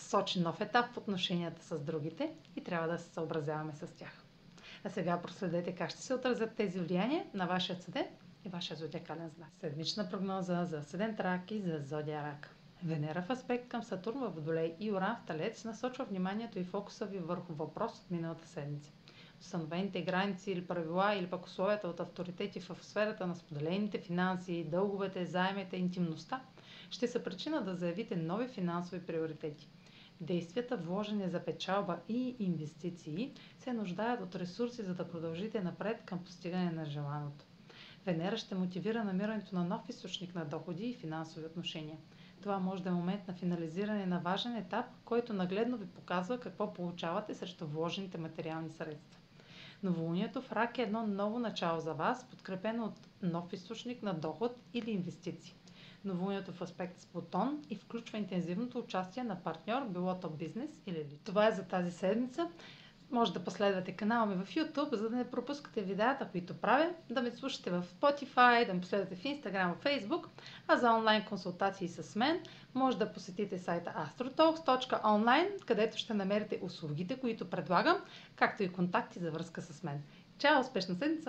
сочи нов етап в отношенията с другите и трябва да се съобразяваме с тях. А сега проследете как ще се отразят тези влияния на вашия седент и вашия зодиакален знак. Седмична прогноза за седент рак и за зодия рак. Венера в аспект към Сатурн в Водолей и Оран в Талец насочва вниманието и фокуса ви върху въпрос от миналата седмица. Установените граници или правила или пък условията от авторитети в сферата на споделените финанси, дълговете, заемите, интимността ще са причина да заявите нови финансови приоритети – Действията, вложени за печалба и инвестиции, се нуждаят от ресурси, за да продължите напред към постигане на желаното. Венера ще мотивира намирането на нов източник на доходи и финансови отношения. Това може да е момент на финализиране на важен етап, който нагледно ви показва какво получавате срещу вложените материални средства. Новолунието в рак е едно ново начало за вас, подкрепено от нов източник на доход или инвестиции новолунието в аспект с Плутон и включва интензивното участие на партньор, било то бизнес или лично. Това е за тази седмица. Може да последвате канала ми в YouTube, за да не пропускате видеята, които правя, да ме слушате в Spotify, да ме последвате в Instagram, в Facebook, а за онлайн консултации с мен може да посетите сайта astrotalks.online, където ще намерите услугите, които предлагам, както и контакти за връзка с мен. Чао! Успешна седмица!